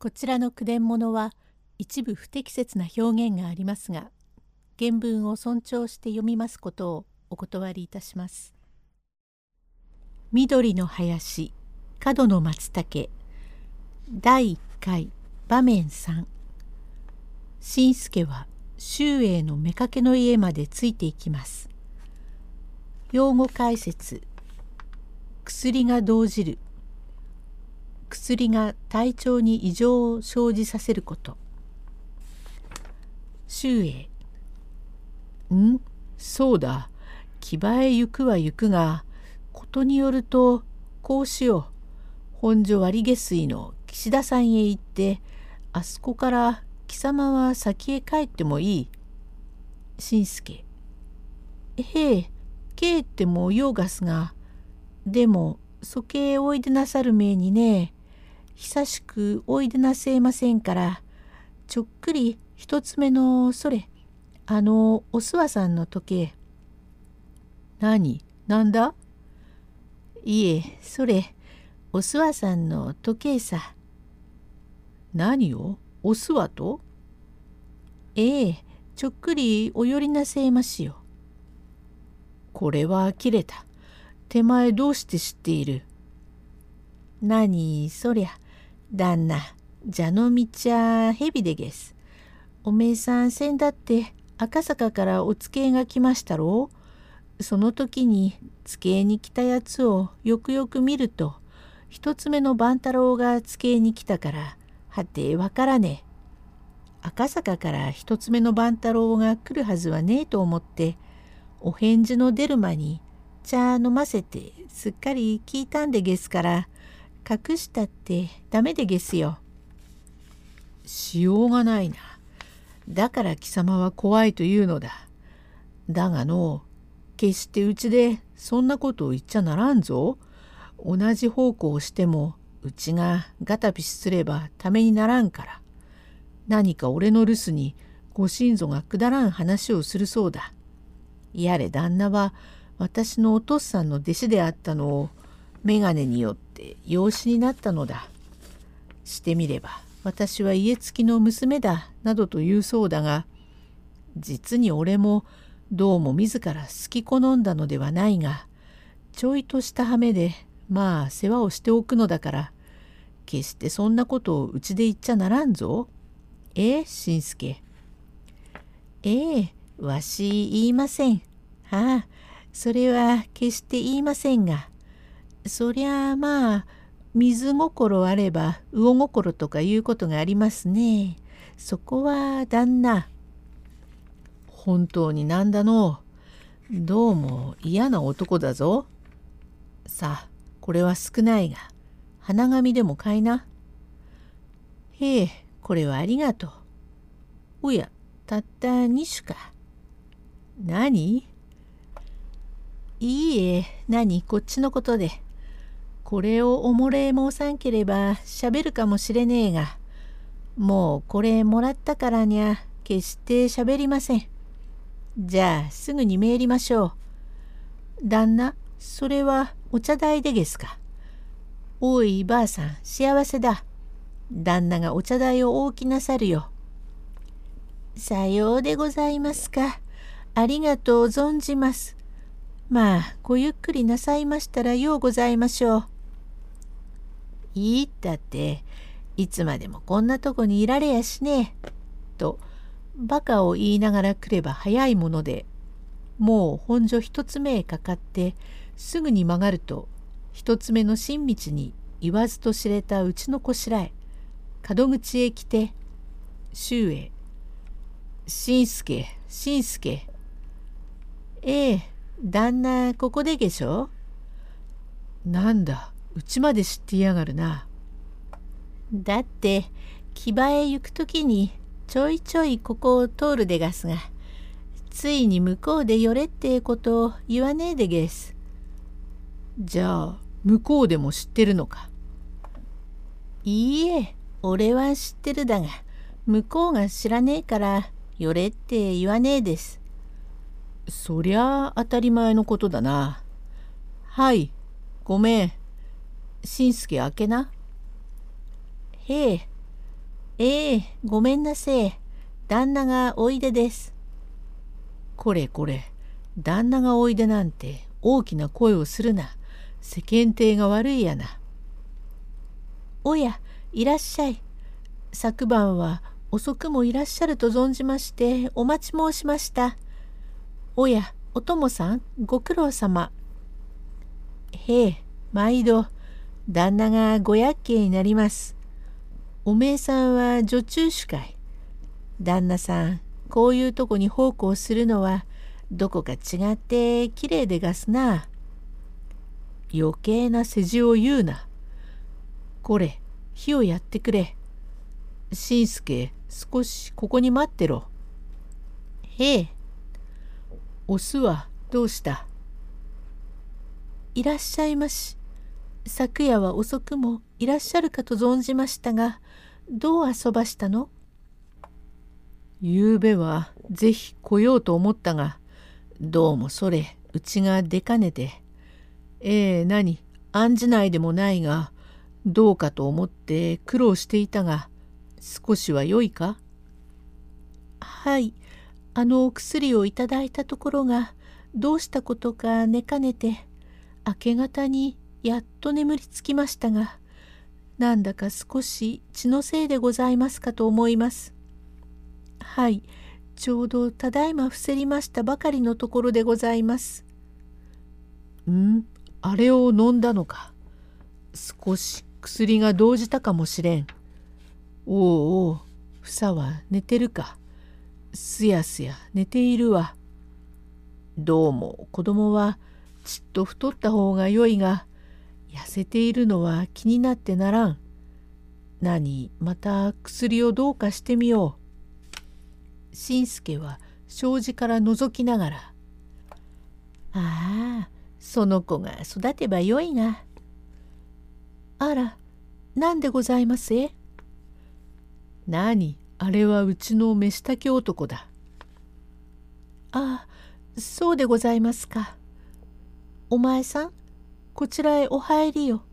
こちらの句伝物は一部不適切な表現がありますが原文を尊重して読みますことをお断りいたします。緑の林角の松茸第1回場面3新助は周英の妾の家までついていきます。用語解説薬が動じる薬が体調に異常を生じさせること。周英。ん？そうだ。木場へ行くは行くがことによるとこうしよう本所割下水の岸田さんへ行ってあそこから貴様は先へ帰ってもいい。新助。へえ帰ってもようがすが。でもそけへおいでなさるめえにね。久しくおいでなせえませんからちょっくり一つ目のそれあのおすわさんの時計何？なんだ？いえそれおすわさんの時計さ。何を？おすわと？ええちょっくりお寄りなせえましよ。これは切れた。手前どうして知っている？何そりゃ。旦那、蛇の道は蛇でげす。おめえさんせんだって赤坂からおつけが来ましたろ？う。その時につけに来たやつをよくよく見ると、一つ目の万太郎がつけに来たから、はてわからねえ。赤坂から一つ目の万太郎が来るはずはねえと思って、お返事の出る間に茶飲ませてすっかり聞いたんでげすから、隠したってダメでげすよ。しようがないな。だから貴様は怖いというのだ。だがの決してうちでそんなことを言っちゃならんぞ。同じ奉公をしてもうちがガタピシすればためにならんから。何か俺の留守にご親族がくだらん話をするそうだ。やれ旦那は私のお父さんの弟子であったのを眼鏡によって養子になったのだ。してみれば私は家付きの娘だなどと言うそうだが実に俺もどうも自ら好き好んだのではないがちょいとした羽目でまあ世話をしておくのだから決してそんなことをうちで言っちゃならんぞ。ええ、しんすけ。ええ、わし言いません。はあ、それは決して言いませんが。そりゃあまあ水心あれば魚心とかいうことがありますね。そこは旦那。本当になんだの？どうも嫌な男だぞ。さあこれは少ないが花紙でも買いな。へえこれはありがとう。おやたった2種か。何？いいえ何？こっちのことで。これをおもれ申さんければしゃべるかもしれねえが、もうこれもらったからにゃ決してしゃべりません。じゃあすぐに参りましょう。旦那、それはお茶代でげすか？おいばあさん、幸せだ。旦那がお茶代を大きなさるよ。さようでございますか。ありがとう存じます。まあ、ごゆっくりなさいましたらようございましょう。いいったっていつまでもこんなとこにいられやしね。え。とバカを言いながら来れば早いものでもう本所一つ目へかかってすぐに曲がると一つ目の新道に言わずと知れたうちのこしらえ門口へ来て周へ「新助新助。ええ旦那ここでげしょなんだ？うちまで知ってやがるな。だって木場へ行く時にちょいちょいここを通るでがすがついに向こうで寄れってことを言わねえでげす。じゃあ向こうでも知ってるのか？いいえ俺は知ってるだが向こうが知らねえから寄れって言わねえです。そりゃあ当たり前のことだな。はいごめん。しんすけ開けな。へえ、ええごめんなせえ。旦那がおいでです。これこれ、旦那がおいでなんて大きな声をするな。世間体が悪いやな。おや、いらっしゃい。昨晩は遅くもいらっしゃると存じましてお待ち申しました。おや、お供さん、ご苦労様。へえ、毎度、旦那がご厄介になります。おめえさんは女中主かい。旦那さん、こういうとこに奉公するのは、どこか違ってきれいでがすな。余計な世辞を言うな。これ、火をやってくれ。しんすけ、少しここに待ってろ。へえ。オスはどうした？いらっしゃいまし。昨夜は遅くもいらっしゃるかと存じましたが、どう遊ばしたの？ゆうべはぜひ来ようと思ったが、どうもそれ、うちが出かねて。ええ何、案じないでもないが、どうかと思って苦労していたが、少しは良いか？はい、あのお薬をいただいたところが、どうしたことか寝かねて、明け方にやっと眠りつきましたが、なんだか少し血のせいでございますかと思います。はい、ちょうどただいま伏せりましたばかりのところでございます。ん？あれを飲んだのか。少し薬が動じたかもしれん。おうおう、房は寝てるか。すやすや寝ているわ。どうも子供はちっと太った方がよいが、痩せているのは気になってならん。何、また薬をどうかしてみよう。しんすけは障子から覗きながら、ああ、その子が育てばよいが。あら、何でございます？え何、あれはうちの飯炊き男だ。ああ、そうでございますか。お前さん、こちらへお入りよ。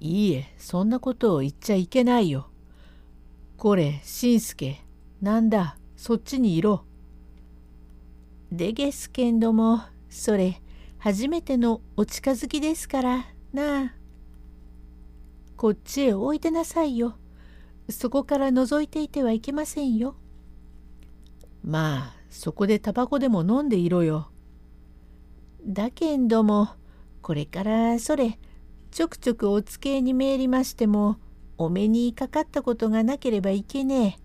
いいえ、そんなことを言っちゃいけないよ。これ、しんすけ、なんだ、そっちにいろ。でげすけんども、それ、初めてのお近づきですからなあ。こっちへおいでなさいよ。そこから覗いていてはいけませんよ。まあ、そこでタバコでも飲んでいろよ。だけんども、これからそれ、ちょくちょくお付けに参りましても、お目にかかったことがなければいけね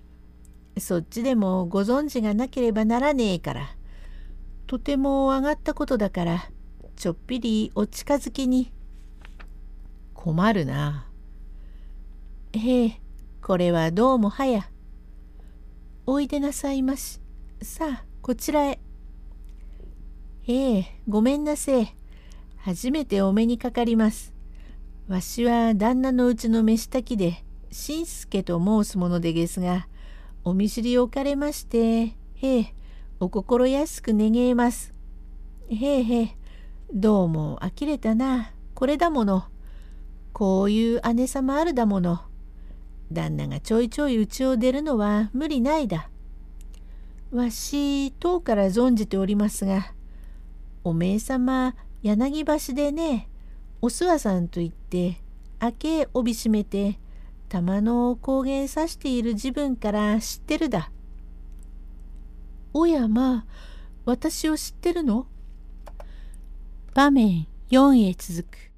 え。そっちでもご存知がなければならねえから。とても上がったことだから、ちょっぴりお近づきに。困るな。へえ、これはどうもはや。おいでなさいまし。さあ、こちらへ。ええ、ごめんなせえ。初めてお目にかかります。わしは旦那のうちの飯炊きで、しんすけと申すものでげすが、お見知りおかれまして、へえ、お心安く願えます。へえへえ、どうも呆れたな。これだもの。こういう姉様あるだもの。旦那がちょいちょいうちを出るのは無理ないだ。わし、遠から存じておりますが、おめえ様、柳橋でね、お諏訪さんと言って、明け帯締めて、玉の高原さしている自分から知ってるだ。おやま、私を知ってるの？場面4へ続く。